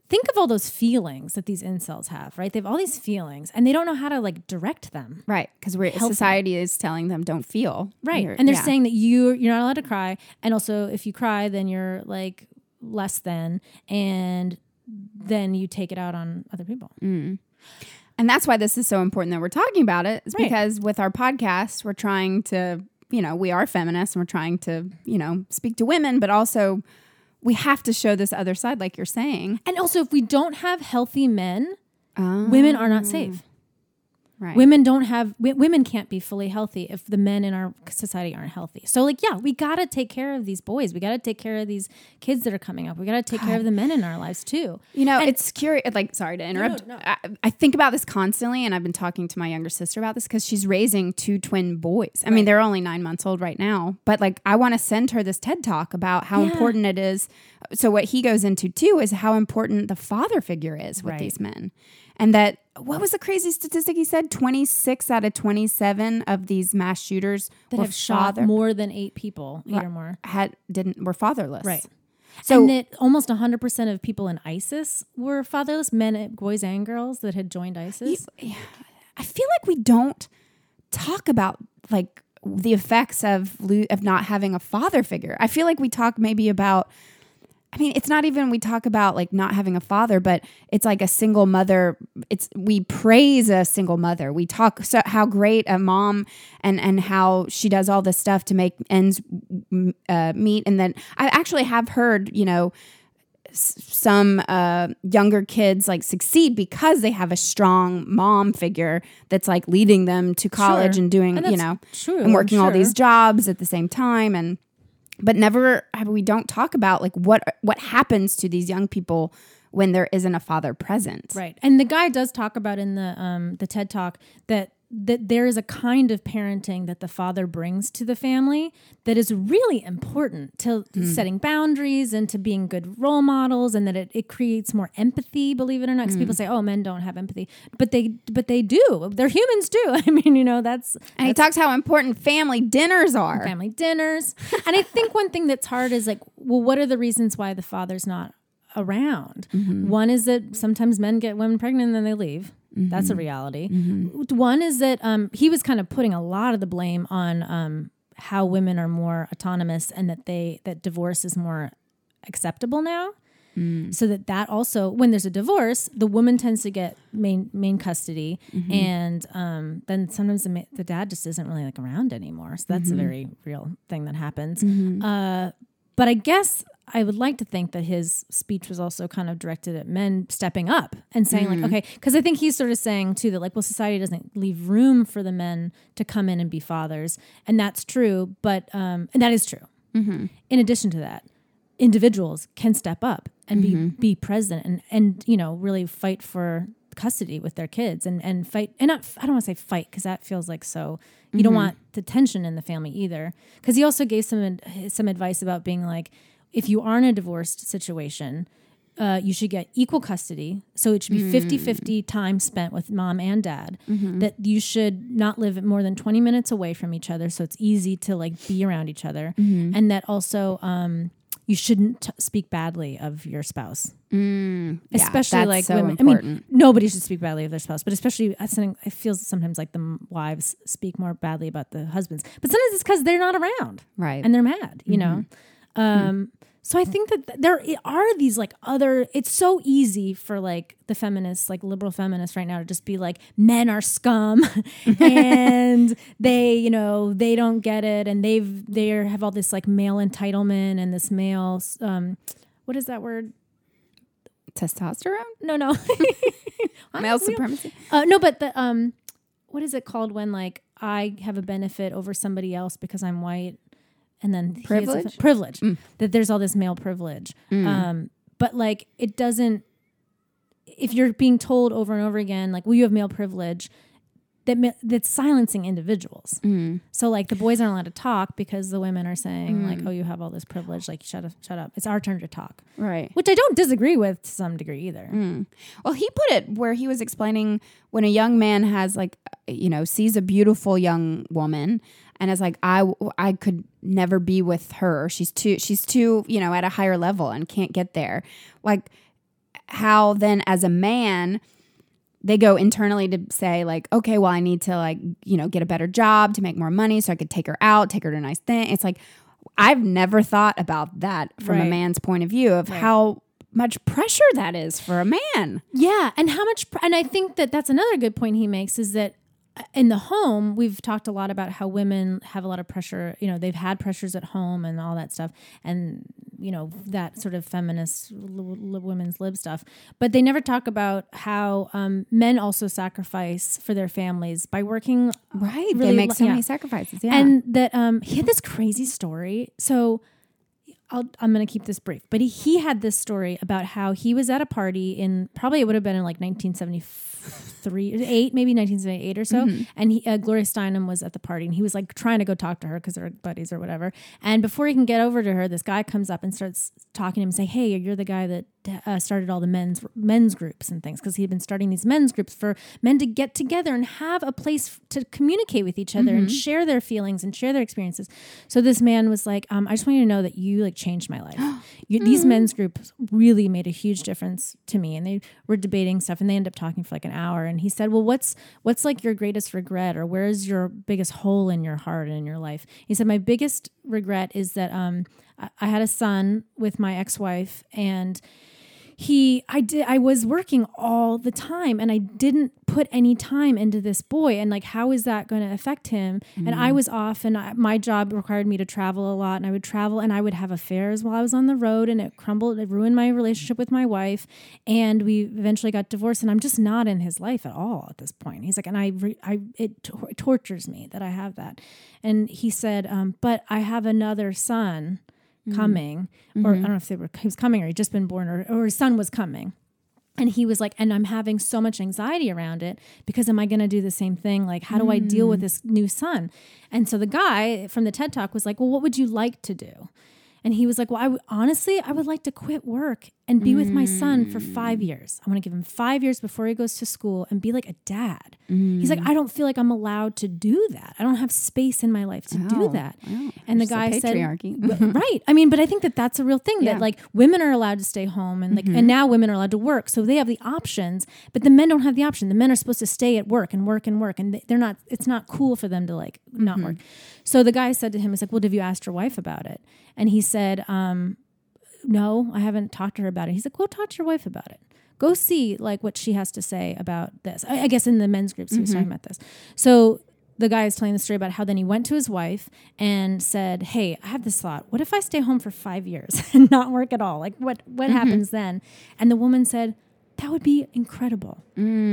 think of all those feelings that these incels have, right? They have all these feelings and they don't know how to like direct them. Right, because we're society is telling them don't feel. Right. You're- and they're yeah. saying that you you're not allowed to cry. And also if you cry, then you're like less than and then you take it out on other people. Mm. And that's why this is so important that we're talking about it. it, is Right. because with our podcast, we're trying to, you know, we are feminists and we're trying to, you know, speak to women, but also we have to show this other side, like you're saying. And also if we don't have healthy men, women are not ah. safe. Right. Women don't have w- women can't be fully healthy if the men in our society aren't healthy. So like yeah, we got to take care of these boys. We got to take care of these kids that are coming up. We got to take care of the men in our lives too. You know, it's curious. Uh, like, sorry to interrupt. no. I, I think about this constantly, and I've been talking to my younger sister about this because she's raising two twin boys. I mean, they're only nine months old right now, but like, I want to send her this TED talk about how Yeah. important it is. So, what he goes into too is how important the father figure is with Right. these men, and that what was the crazy statistic he said? Twenty six out of twenty seven of these mass shooters That have shot father- more than 8 people, 8 or more. had didn't were fatherless. Right. So and that almost 100% of people in ISIS were fatherless, men, eh, boys and girls that had joined ISIS. I feel like we don't talk about like the effects of of not having a father figure. I feel like we talk maybe about I mean, it's not even we talk about like not having a father, but it's like a single mother. It's we praise a single mother. We talk so how great a mom and and how she does all this stuff to make ends uh, meet. And then I actually have heard, you know, some uh, younger kids like succeed because they have a strong mom figure that's like leading them to college Sure. and doing And you know true, and working all these jobs at the same time and but never have we don't talk about like what what happens to these young people when there isn't a father present Right. And the guy does talk about in the um the TED talk that that there is a kind of parenting that the father brings to the family that is really important to hmm. setting boundaries and to being good role models and that it, it creates more empathy believe it or not because people hmm. say oh men don't have empathy. But they but they do. They're humans too. I mean you know that's and he talks how important family dinners are. Family dinners. and I think one thing that's hard is like, well, what are the reasons why the father's not around? One is that sometimes men get women pregnant and then they leave. That's a reality. One is that um, he was kind of putting a lot of the blame on um, how women are more autonomous and that they that divorce is more acceptable now. So that that also, when there's a divorce, the woman tends to get main main custody, and um, then sometimes the, ma- the dad just isn't really like around anymore. So that's a very real thing that happens. Uh, but I guess I would like to think that his speech was also kind of directed at men stepping up and saying like, mm-hmm. okay, because I think he's sort of saying too that like, well, society doesn't leave room for the men to come in and be fathers, and that's true. But um, and that is true. Mm-hmm. In addition to that, individuals can step up and be mm-hmm. be present and and you know really fight for custody with their kids and and fight and not I don't want to say fight because that feels like so you don't want the tension in the family either. Because he also gave some some advice about being like if you are in a divorced situation uh, you should get equal custody. So it should be 50 50 time spent with mom and dad. That you should not live more than 20 minutes away from each other. So it's easy to like be around each other. And that also, um, you shouldn't t- speak badly of your spouse, especially that's like so women. I mean, nobody should speak badly of their spouse, but especially I think it feels sometimes like the wives speak more badly about the husbands. But sometimes it's because they're not around, Right. And they're mad, you know. Um, so I think that there are these like other. It's so easy for like the feminists, like liberal feminists, right now to just be like, men are scum, and they, you know, they don't get it, and they've they have all this like male entitlement and this male, um, what is that word? testosterone No, no, male supremacy Uh, no, but the um, what is it called when like I have a benefit over somebody else because I'm white, and then he has a- Privilege? privilege mm. that there's all this male privilege. Mm. Um, but like it doesn't. If you're being told over and over again, like, well, you have male privilege, that that's silencing individuals. Mm. So like the boys aren't allowed to talk because the women are saying like, oh, you have all this privilege, like shut up, shut up. It's our turn to talk, right which I don't disagree with to some degree either. Well, he put it where he was explaining when a young man has like, you know, sees a beautiful young woman and it's like, I, I could never be with her. She's too, she's too, you know, at a higher level and can't get there. Like, how then as a man they go internally to say like okay well i need to like you know get a better job to make more money so i could take her out take her to a nice thing it's like i've never thought about that from a man's point of view of how much pressure that is for a man Yeah, and how much pr- and I think that that's another good point he makes is that in the home, we've talked a lot about how women have a lot of pressure, you know, they've had pressures at home and all that stuff and you know, that sort of feminist l- l- women's lib stuff. But they never talk about how um, men also sacrifice for their families by working right really they make so yeah. many sacrifices yeah and that um, he had this crazy story. So I'll, I'm going to keep this brief, but he, he had this story about how he was at a party in probably it would have been in like 1973, eight, maybe 1978 or so. And he, uh, Gloria Steinem was at the party and he was like trying to go talk to her because they're buddies or whatever. And before he can get over to her, this guy comes up and starts talking to him and say, Hey, you're the guy that uh, started all the men's men's groups and things because he had been starting these men's groups for men to get together and have a place to communicate with each other and share their feelings and share their experiences. So this man was like, um, "I just want you to know that you like changed my life. you, these men's groups really made a huge difference to me." And they were debating stuff, and they ended up talking for like an hour. And he said, "Well, what's what's like your greatest regret, or where's your biggest hole in your heart and in your life?" He said, "My biggest regret is that um, I, I had a son with my ex-wife and." He i did i was working all the time and i didn't put any time into this boy and like how is that going to affect him? And i was off and I, my job required me to travel a lot and i would travel and i would have affairs while i was on the road and it crumbled it ruined my relationship with my wife and we eventually got divorced and i'm just not in his life at all at this point. He's like and i re- i it tor- tortures me that i have that. And he said um, but i have another son Mm-hmm. coming, or I mm-hmm. don't know if they were he was coming or he'd just been born or, or his son was coming. And he was like, and I'm having so much anxiety around it because am I going to do the same thing? Like, how do I deal with mm. this new son? And so the guy from the TED Talk was like, well, what would you like to do? And he was like, well, I honestly, I would like to quit work and be with my son for five years. I want to give him five years before he goes to school and be like a dad. He's like, I don't feel like I'm allowed to do that. I don't have space in my life to do Oh, that. wow. And the the guy said, patriarchy. "But- right. I mean, but I think that that's a real thing Yeah. that like women are allowed to stay home and like, and now women are allowed to work. So they have the options, but the men don't have the option. The men are supposed to stay at work and work and work. And they- they're not, it's not cool for them to like not work. So the guy said to him, he's like, well, have you asked your wife about it? And he said, um, no, I haven't talked to her about it. He's like, go talk to your wife about it. Go see like what she has to say about this. I, I guess in the men's groups he was mm-hmm. talking about this. So the guy is telling the story about how then he went to his wife and said, "Hey, I have this thought. What if I stay home for five years and not work at all? Like what what mm-hmm. happens then?" And the woman said, "That would be incredible.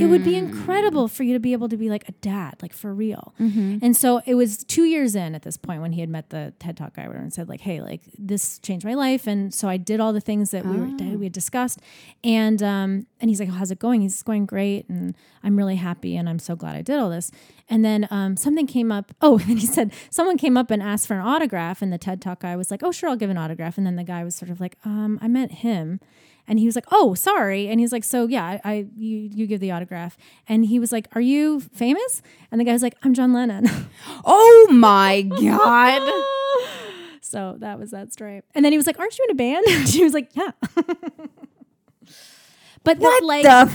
It would be incredible for you to be able to be like a dad, like for real." And so it was two years in at this point when he had met the TED Talk guy and said, like, "Hey, like this changed my life," and so I did all the things that we were we had discussed, and um, and he's like, "How's it going?" He's going great, and I'm really happy, and I'm so glad I did all this. And then um, something came up. Oh, and he said someone came up and asked for an autograph, and the TED Talk guy was like, "Oh, sure, I'll give an autograph." And then the guy was sort of like, um, "I met him." And he was like, "Oh, sorry." And he's like, "So yeah, I, I you you give the autograph." And he was like, "Are you famous?" And the guy was like, "I'm John Lennon." oh my god so that was that story. And then he was like, "Aren't you in a band?" And she was like, "Yeah." but that, what like, the f-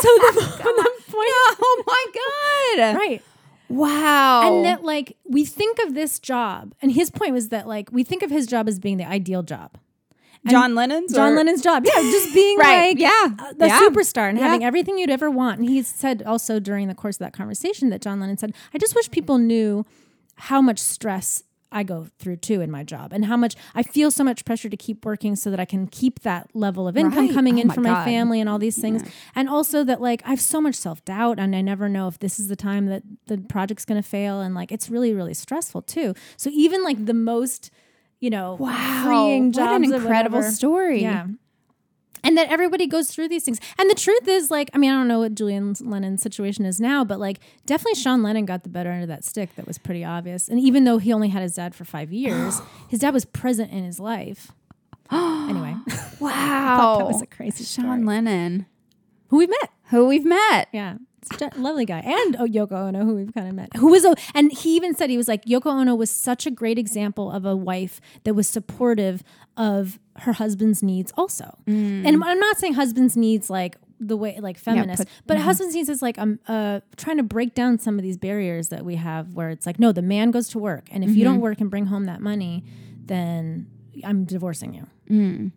so the, the point, oh my god right? wow And that like we think of this job, and his point was that like we think of his job as being the ideal job. John lennon's John or- Lennon's job. Yeah, just being Right, like yeah, uh, the yeah, superstar and yeah. having everything you'd ever want. And he said also during the course of that conversation that John Lennon said, I just wish people knew how much stress I go through too in my job and how much I feel so much pressure to keep working so that I can keep that level of income Right. coming Oh in my for my family and all these things. And also that like I have so much self doubt and I never know if this is the time that the project's going to fail. And like it's really, really stressful too. So even like the most, you know, Wow, freeing what jobs an incredible story. Yeah. And that everybody goes through these things. And the truth is, like, I mean, I don't know what Julian Lennon's situation is now, but like, definitely Sean Lennon got the better end of that stick. That was pretty obvious. And even though he only had his dad for five years, his dad was present in his life. anyway, wow that was a crazy sean story. lennon who we've met. who we've met Yeah. Lovely guy, and oh, Yoko Ono, who we've kind of met, who was a, and he even said he was like Yoko Ono was such a great example of a wife that was supportive of her husband's needs, also. Mm. And I'm not saying husband's needs like the way like feminist, put- but husband's needs is like I'm uh, trying to break down some of these barriers that we have, where it's like no, the man goes to work, and if you don't mm-hmm. work and bring home that money, then I'm divorcing you mm.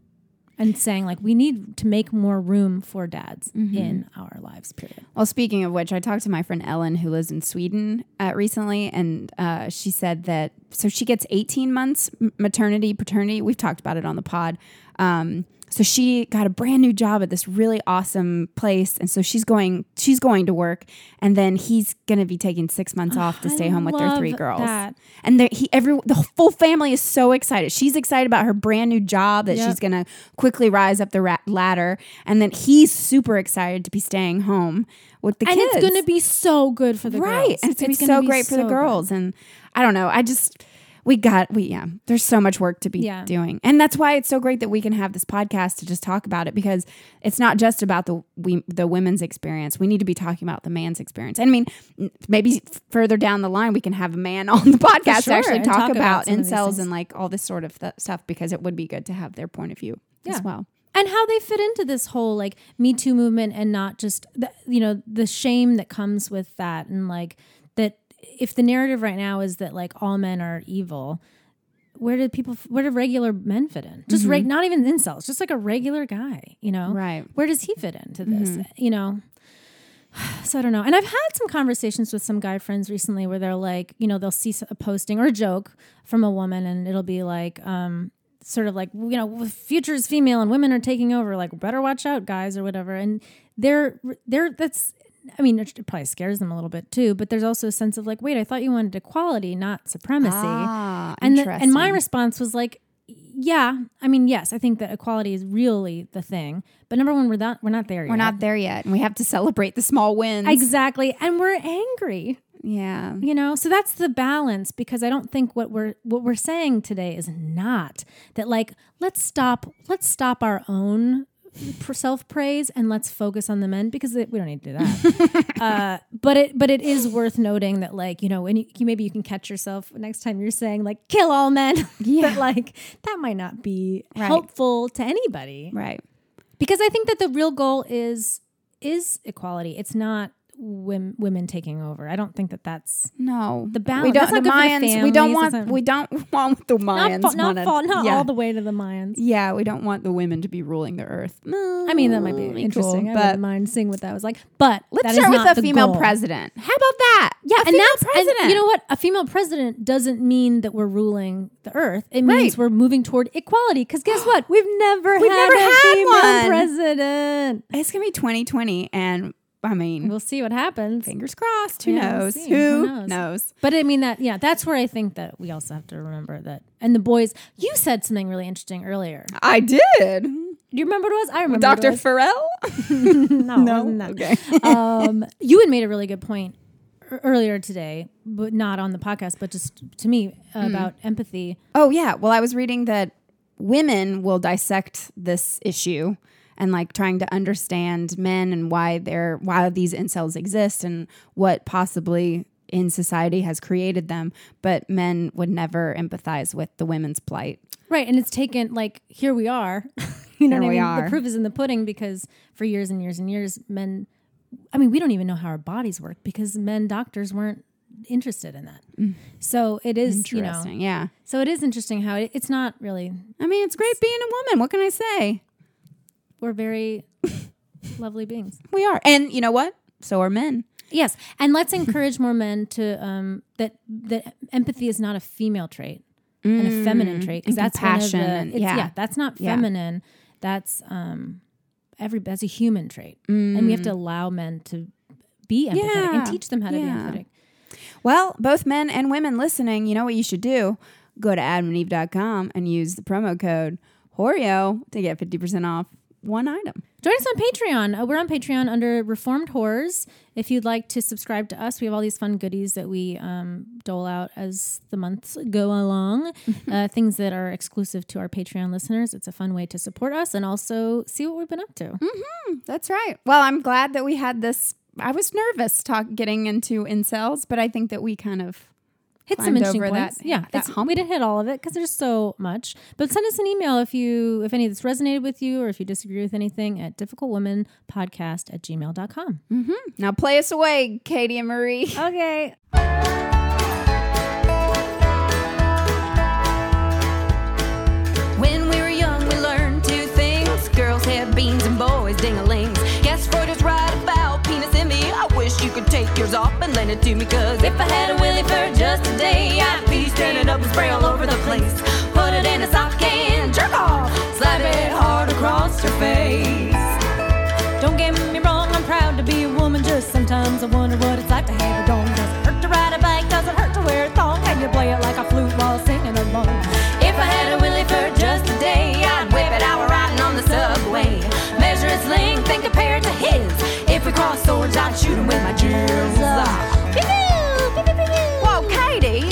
And saying like we need to make more room for dads in our lives period Well, speaking of which, I talked to my friend Ellen, who lives in Sweden uh, recently, and uh, she said that so she gets 18 months maternity, paternity. We've talked about it on the pod. Um, so she got a brand new job at this really awesome place, and so she's going she's going to work, and then he's going to be taking six months off to I stay home with their three girls. that. And the, he every the full family is so excited. She's excited about her brand new job that Yep. she's going to quickly rise up the ra- ladder, and then he's super excited to be staying home with the and kids. And it's going to be so good for the right, girls and it's, going to be so great for the so girls. And I don't know, I just we got we yeah. There's so much work to be Yeah. doing, and that's why it's so great that we can have this podcast to just talk about it because it's not just about the we the women's experience. We need to be talking about the man's experience. And I mean, maybe further down the line we can have a man on the podcast sure, to actually talk, talk about about, some of these incels and like all this sort of th- stuff because it would be good to have their point of view Yeah. as well. and how they fit into this whole like me too movement and not just the, you know the shame that comes with that and like that if the narrative right now is that like all men are evil where did people where do regular men fit in? Just reg, not even incels just like a regular guy you know? Right. where does he fit into this? You know? So i don't know. And i've had some conversations with some guy friends recently where they're like you know they'll see a posting or a joke from a woman and it'll be like um sort of like you know future is female and women are taking over like better watch out guys or whatever. And they're they're that's I mean, it probably scares them a little bit too, but there's also a sense of like, wait, I thought you wanted equality, not supremacy. Ah, and the, and my response was like, yeah, I mean, yes, I think that equality is really the thing, but number one, we're not we're not there yet. We're not there yet, and we have to celebrate the small wins. exactly, and we're angry. yeah. You know, so that's the balance because I don't think what we're what we're saying today is not that like let's stop let's stop our own self praise and let's focus on the men because it, we don't need to do that. uh, but it but it is worth noting that like you know when you, maybe you can catch yourself next time you're saying like kill all men. Yeah. but like that might not be Right. helpful to anybody Right. because I think that the real goal is is equality. It's not women women taking over. I don't think that that's No, The We don't. The Mayans. we don't want. We don't want the Mayans. not, fa- not, fa- not yeah. all the way to the Mayans. Yeah, we don't want the women to be ruling the earth. I mean, that might be mm, Cool, interesting. I but wouldn't mind seeing what that was like. But let's start with a female goal. president. How about that? Yeah, a and female that's president. And you know what? A female president doesn't mean that we're ruling the earth. It means Right. we're moving toward equality. Because guess what? We've never We've had never a had female one. president. it's gonna be 2020, and I mean, We'll see what happens. fingers crossed. Who Yeah, we'll knows? Who, Who knows? knows? But I mean that yeah, that's where I think that we also have to remember that. And the boys, you said something really interesting earlier. I did. Do you remember what it was? I remember Dr. was. Pharrell. no, that. Okay. um, you had made a really good point earlier today, but not on the podcast, but just to me Hmm. about empathy. Oh yeah. Well, I was reading that women will dissect this issue and like trying to understand men and why they're why these incels exist and what possibly in society has created them, but men would never empathize with the women's plight. Right, and it's taken like here we are. you know Here what I mean? are. The proof is in the pudding because for years and years and years, men. I mean, we don't even know how our bodies work because men doctors weren't interested in that. Mm. So it is, you know. Interesting. Yeah. So it is interesting how it, it's not really. I mean, it's great being a woman. What can I say? We're very lovely beings. We are. And you know what? So are men. Yes, and let's encourage more men to um, that that empathy is not a female trait and a feminine trait because Mm. that's one of compassion the and- it's, yeah. yeah. that's not Yeah. feminine that's um every that's a human trait and we have to Mm. allow men to be empathetic Yeah. and teach them how to Yeah. be empathetic. Well, both men and women listening, you know what you should do? Go to adamandeve.com and use the promo code WHOREO to get 50% off one item. Join us on Patreon. Uh, we're on Patreon under Reformed Whores. If you'd like to subscribe to us, we have all these fun goodies that we um, dole out as the months go along. uh, things that are exclusive to our Patreon listeners. It's a fun way to support us and also see what we've been up to. That's right. Well, I'm glad that we had this I was nervous talk getting into incels, but I think that we kind of hit some interesting points. that- yeah, that it's, hump. we didn't hit all of it because there's so much. But send us an email if you if any of this resonated with you or if you disagree with anything at difficultwomanpodcast at gmail.com. Mm-hmm. now play us away, Katie and Marie. Okay. take yours off and lend it to me, cause if I had a willy for just a day, I'd be standing up and spray all over the place. Put it in a sock and jerk off, slap it hard across your face. Don't get me wrong, I'm proud to be a woman. Just sometimes I wonder what it's like to have a dong. Does it hurt to ride a bike? Does it hurt to wear a thong? Can you play it like a flute while singing I'd shoot him with my jizz. Whoa, Katie,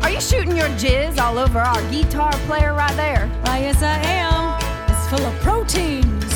are you shooting your jizz all over our guitar player right there? Why, yes, I am. It's full of proteins.